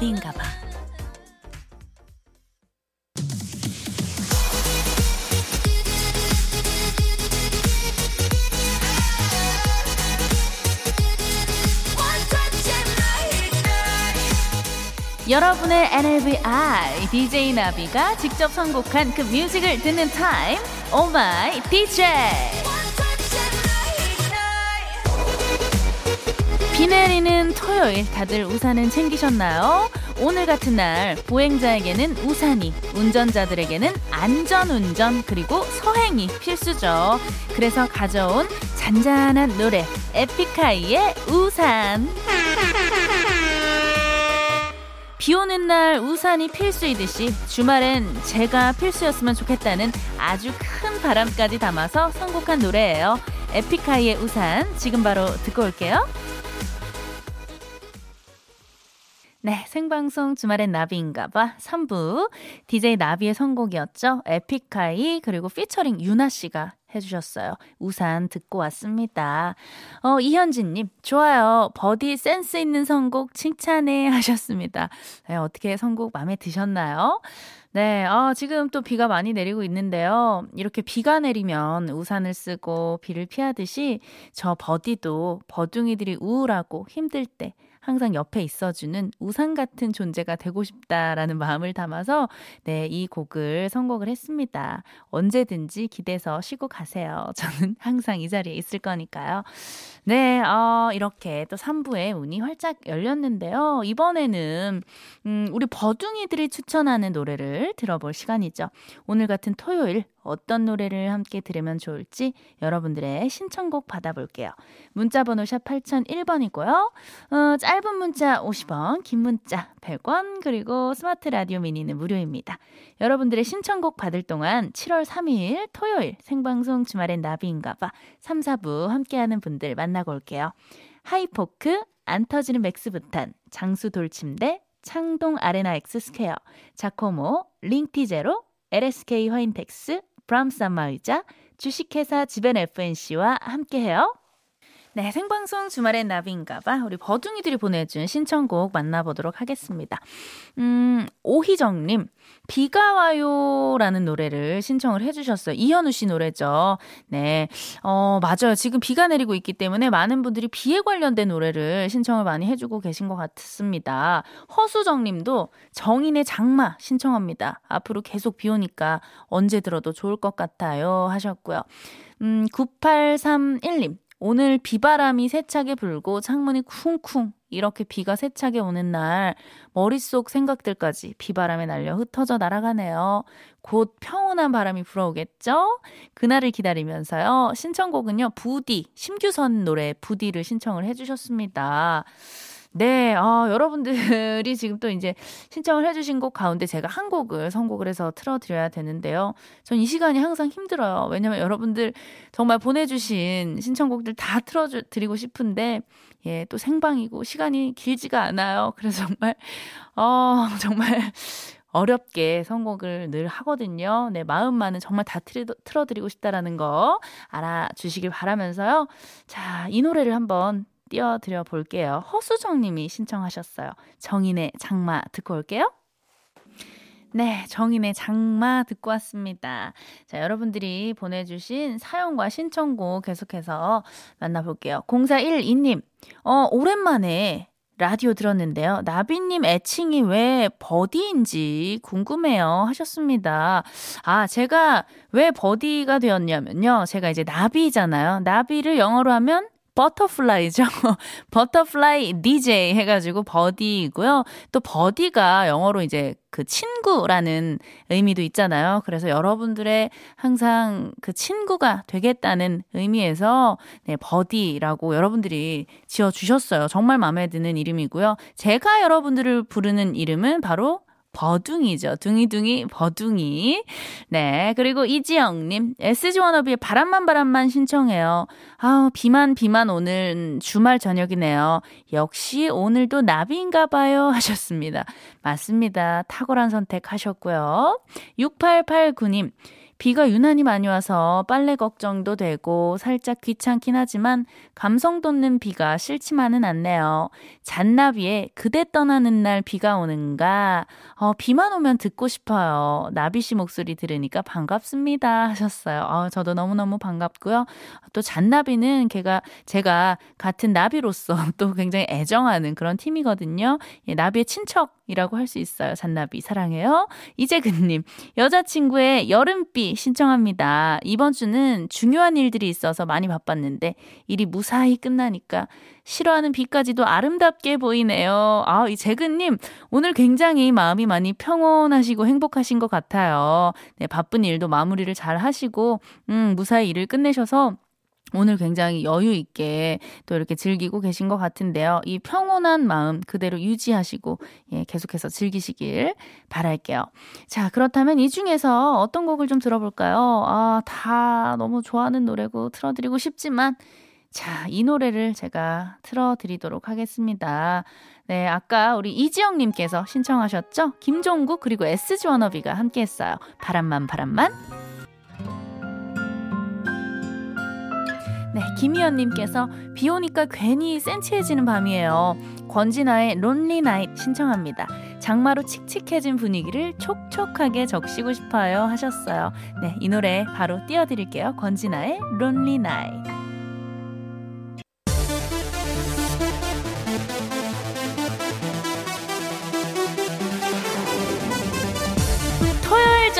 주말엔 나비인가 봐. 여러분의 NLBI DJ 나비가 직접 선곡한 그 뮤직을 듣는 타임 오마이 DJ 비 내리는 토요일 다들 우산은 챙기셨나요? 오늘 같은 날 보행자에게는 우산이 운전자들에게는 안전운전 그리고 서행이 필수죠 그래서 가져온 잔잔한 노래 에픽하이의 우산 비 오는 날 우산이 필수이듯이 주말엔 제가 필수였으면 좋겠다는 아주 큰 바람까지 담아서 선곡한 노래예요. 에픽하이의 우산 지금 바로 듣고 올게요. 네, 생방송 주말엔 나비인가봐 3부 DJ 나비의 선곡이었죠. 에픽하이 그리고 피처링 유나 씨가 해주셨어요. 우산 듣고 왔습니다. 어, 이현진님, 좋아요. 버디 센스 있는 선곡 칭찬해 하셨습니다. 네, 어떻게 선곡 마음에 드셨나요? 네, 어, 지금 또 비가 많이 내리고 있는데요. 이렇게 비가 내리면 우산을 쓰고 비를 피하듯이 저 버디도 버둥이들이 우울하고 힘들 때 항상 옆에 있어주는 우산 같은 존재가 되고 싶다라는 마음을 담아서 네, 이 곡을 선곡을 했습니다. 언제든지 기대서 쉬고 가세요. 저는 항상 이 자리에 있을 거니까요. 네, 어, 이렇게 또 3부에 문이 활짝 열렸는데요. 이번에는, 음, 우리 버둥이들이 추천하는 노래를 들어볼 시간이죠. 오늘 같은 토요일 어떤 노래를 함께 들으면 좋을지 여러분들의 신청곡 받아볼게요. 문자번호 샵 8001번이고요. 어, 짧은 문자 50원, 긴 문자 100원, 그리고 스마트 라디오 미니는 무료입니다. 여러분들의 신청곡 받을 동안 7월 3일 토요일 생방송 주말엔 나비인가봐 3, 4부 함께하는 분들 만나고 올게요. 하이포크, 안 터지는 맥스부탄, 장수 돌침대, 창동 아레나 엑스 스퀘어, 자코모, 링티제로, LSK 화인텍스, 브람스마의자, 주식회사 지벤 FNC와 함께해요. 네, 생방송 주말엔 나비인가봐. 우리 버둥이들이 보내준 신청곡 만나보도록 하겠습니다. 음, 오희정님, 비가 와요라는 노래를 신청을 해주셨어요. 이현우 씨 노래죠. 네, 어, 맞아요. 지금 비가 내리고 있기 때문에 많은 분들이 비에 관련된 노래를 신청을 많이 해주고 계신 것 같습니다. 허수정 님도 정인의 장마 신청합니다. 앞으로 계속 비 오니까 언제 들어도 좋을 것 같아요. 하셨고요. 음, 9831님. 오늘 비바람이 세차게 불고 창문이 쿵쿵 이렇게 비가 세차게 오는 날 머릿속 생각들까지 비바람에 날려 흩어져 날아가네요. 곧 평온한 바람이 불어오겠죠? 그날을 기다리면서요. 신청곡은요. 부디 심규선 노래 부디를 신청을 해주셨습니다. 네, 어, 여러분들이 지금 또 이제 신청을 해주신 곡 가운데 제가 한 곡을 선곡을 해서 틀어드려야 되는데요. 전 이 시간이 항상 힘들어요. 왜냐면 여러분들 정말 보내주신 신청곡들 다 틀어드리고 싶은데, 예, 또 생방이고 시간이 길지가 않아요. 그래서 정말, 어, 정말. 어렵게 선곡을 늘 하거든요. 네, 마음만은 정말 다 틀어드리고 싶다라는 거 알아주시길 바라면서요. 자, 이 노래를 한번 띄워드려 볼게요. 허수정 님이 신청하셨어요. 정인의 장마 듣고 올게요. 네, 정인의 장마 듣고 왔습니다. 자, 여러분들이 보내주신 사연과 신청곡 계속해서 만나볼게요. 0412님, 어, 오랜만에 라디오 들었는데요. 나비님 애칭이 왜 버디인지 궁금해요. 하셨습니다. 아, 제가 왜 버디가 되었냐면요. 제가 이제 나비잖아요. 나비를 영어로 하면 butterfly죠. butterfly DJ 해가지고 버디이고요. 또 buddy가 영어로 이제 그 친구라는 의미도 있잖아요. 그래서 여러분들의 항상 그 친구가 되겠다는 의미에서 네, 버디라고 여러분들이 지어주셨어요. 정말 마음에 드는 이름이고요. 제가 여러분들을 부르는 이름은 바로 버둥이죠. 둥이둥이 버둥이. 네. 그리고 이지영님, SG 워너비의 바람만 바람만 신청해요. 아우, 비만 비만 오늘 주말 저녁이네요. 역시 오늘도 나비인가 봐요. 하셨습니다. 맞습니다. 탁월한 선택 하셨고요. 6889님, 비가 유난히 많이 와서 빨래 걱정도 되고 살짝 귀찮긴 하지만 감성 돋는 비가 싫지만은 않네요. 잔나비에 그대 떠나는 날 비가 오는가? 어, 비만 오면 듣고 싶어요. 나비 씨 목소리 들으니까 반갑습니다. 하셨어요. 어, 저도 너무너무 반갑고요. 또 잔나비는 걔가 제가 같은 나비로서 또 굉장히 애정하는 그런 팀이거든요. 예, 나비의 친척이라고 할 수 있어요. 잔나비 사랑해요. 이재근님 여자친구의 여름비 신청합니다. 이번 주는 중요한 일들이 있어서 많이 바빴는데 일이 무사히 끝나니까 싫어하는 비까지도 아름답게 보이네요. 아, 이 재근님, 오늘 굉장히 마음이 많이 평온하시고 행복하신 것 같아요. 네, 바쁜 일도 마무리를 잘 하시고, 음, 무사히 일을 끝내셔서 오늘 굉장히 여유 있게 또 이렇게 즐기고 계신 것 같은데요. 이 평온한 마음 그대로 유지하시고 예, 계속해서 즐기시길 바랄게요. 자, 그렇다면 이 중에서 어떤 곡을 좀 들어볼까요? 아, 다 너무 좋아하는 노래고 틀어드리고 싶지만 자, 이 노래를 제가 틀어드리도록 하겠습니다. 네, 아까 우리 이지영님께서 신청하셨죠? 김종국 그리고 SG 워너비가 함께 했어요. 바람만 바람만. 네, 김희연님께서 비 오니까 괜히 센치해지는 밤이에요. 권진아의 론리 나잇 신청합니다. 장마로 칙칙해진 분위기를 촉촉하게 적시고 싶어요 하셨어요. 네, 이 노래 바로 띄워드릴게요. 권진아의 Lonely Night.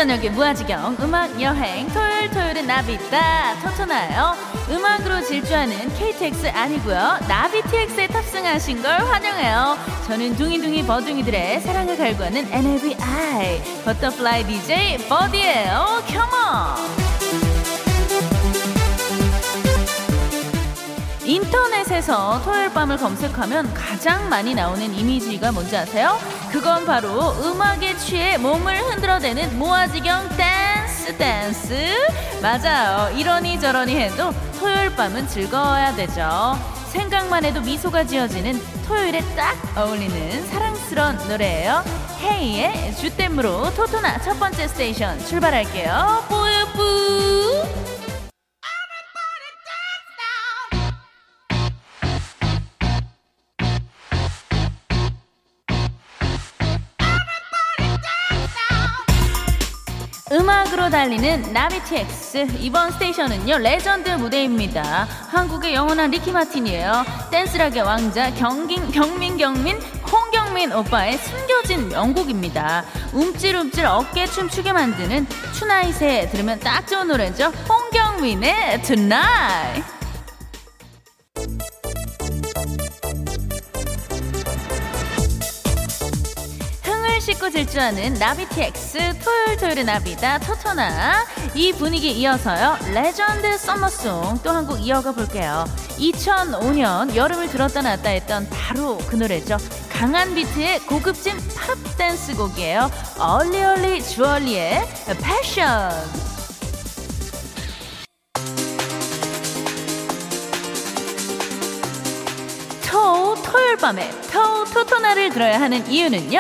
저녁에 무아지경 음악 여행 토요일 토요일은 나비다 토토나요. 음악으로 질주하는 KTX 아니고요. 나비 TX에 탑승하신 걸 환영해요. 저는 둥이둥이 버둥이들의 사랑을 갈구하는 나비 butterfly DJ 버디예요. Come on! 인터넷에서 토요일 밤을 검색하면 가장 많이 나오는 이미지가 뭔지 아세요? 그건 바로 음악에 취해 몸을 흔들어대는 무아지경 댄스 댄스 맞아요. 이러니 저러니 해도 토요일 밤은 즐거워야 되죠. 생각만 해도 미소가 지어지는 토요일에 딱 어울리는 사랑스러운 노래예요. 헤이의 Je t'aime으로 토토나 첫 번째 station 출발할게요. 뿌뿌 음악으로 달리는 나비TX 이번 station은요 legend 무대입니다. 한국의 영원한 리키 마틴이에요. 댄스록의 왕자 경긴 경민 경민 홍경민 오빠의 숨겨진 명곡입니다. 움찔움찔 어깨춤 추게 만드는 추나잇에 들으면 딱 좋은 노래죠. 홍경민의 Tonight 싣고 질주하는 나비TX 토요일 토요일의 나비다 토토나. 이 분위기 이어서요 legend summer song 또 한 곡 이어가 볼게요. 2005년 여름을 들었다 놨다 했던 바로 그 노래죠. 강한 비트의 고급진 팝 댄스 곡이에요. 얼리얼리 주얼리의 Passion 토 토요일 밤에 토 토토 들어야 하는 이유는요?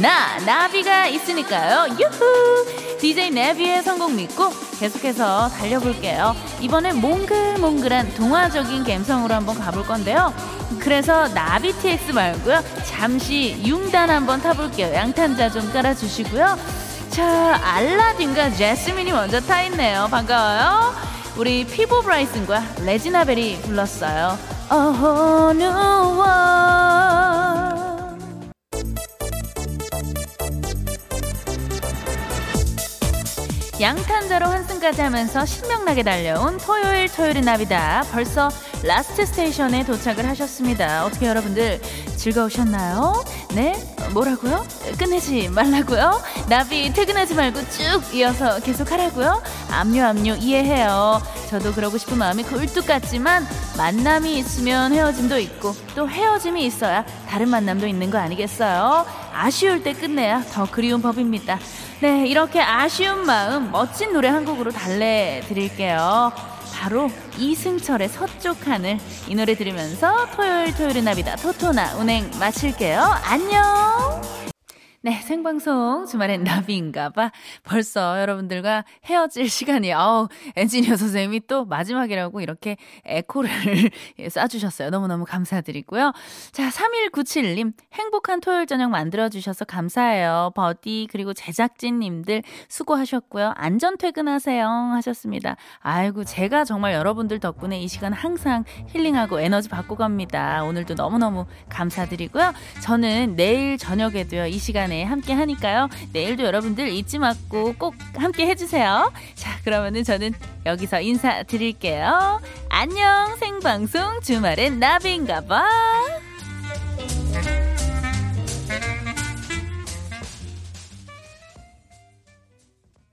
나 나비가 있으니까요. 유후! DJ 네비의 성공 믿고 계속해서 달려볼게요. 이번엔 몽글몽글한 동화적인 감성으로 한번 가볼 건데요. 그래서 나비 TX 말고요. 잠시 융단 한번 타볼게요. 양탄자 좀 깔아주시고요. 자 알라딘과 제스민이 먼저 타 있네요. 반가워요. 우리 피보 브라이슨과 레지나 벨이 불렀어요. 어느 원 양탄자로 환승까지 하면서 신명나게 달려온 토요일 토요일의 나비다. 벌써 last station에 도착을 하셨습니다. 어떻게 여러분들 즐거우셨나요? 네? 뭐라고요? 끝내지 말라고요? 나비 퇴근하지 말고 쭉 이어서 계속 하라고요? 압류 압류 이해해요. 저도 그러고 싶은 마음이 굴뚝 같지만 만남이 있으면 헤어짐도 있고 또 헤어짐이 있어야 다른 만남도 있는 거 아니겠어요? 아쉬울 때 끝내야 더 그리운 법입니다. 네, 이렇게 아쉬운 마음 멋진 노래 한 곡으로 달래드릴게요. 바로 이승철의 서쪽 하늘 이 노래 들으면서 토요일 토요일은 나비다 토토나 운행 마칠게요. 안녕. 네, 생방송 주말엔 나비인가봐. 벌써 여러분들과 헤어질 시간이, 아우, 엔지니어 선생님이 또 마지막이라고 이렇게 에코를 쏴주셨어요. 너무너무 감사드리고요. 자, 3197님, 행복한 토요일 저녁 만들어주셔서 감사해요. 버디, 그리고 제작진님들 수고하셨고요. 안전 퇴근하세요. 하셨습니다. 아이고, 제가 정말 여러분들 덕분에 이 시간 항상 힐링하고 에너지 받고 갑니다. 오늘도 너무너무 감사드리고요. 저는 내일 저녁에도요, 이 시간에 시간에 함께 하니까요. 내일도 여러분들 잊지 말고 꼭 함께 해주세요. 자, 그러면은 저는 여기서 인사드릴게요. 안녕, 생방송 주말엔 나비인가 봐.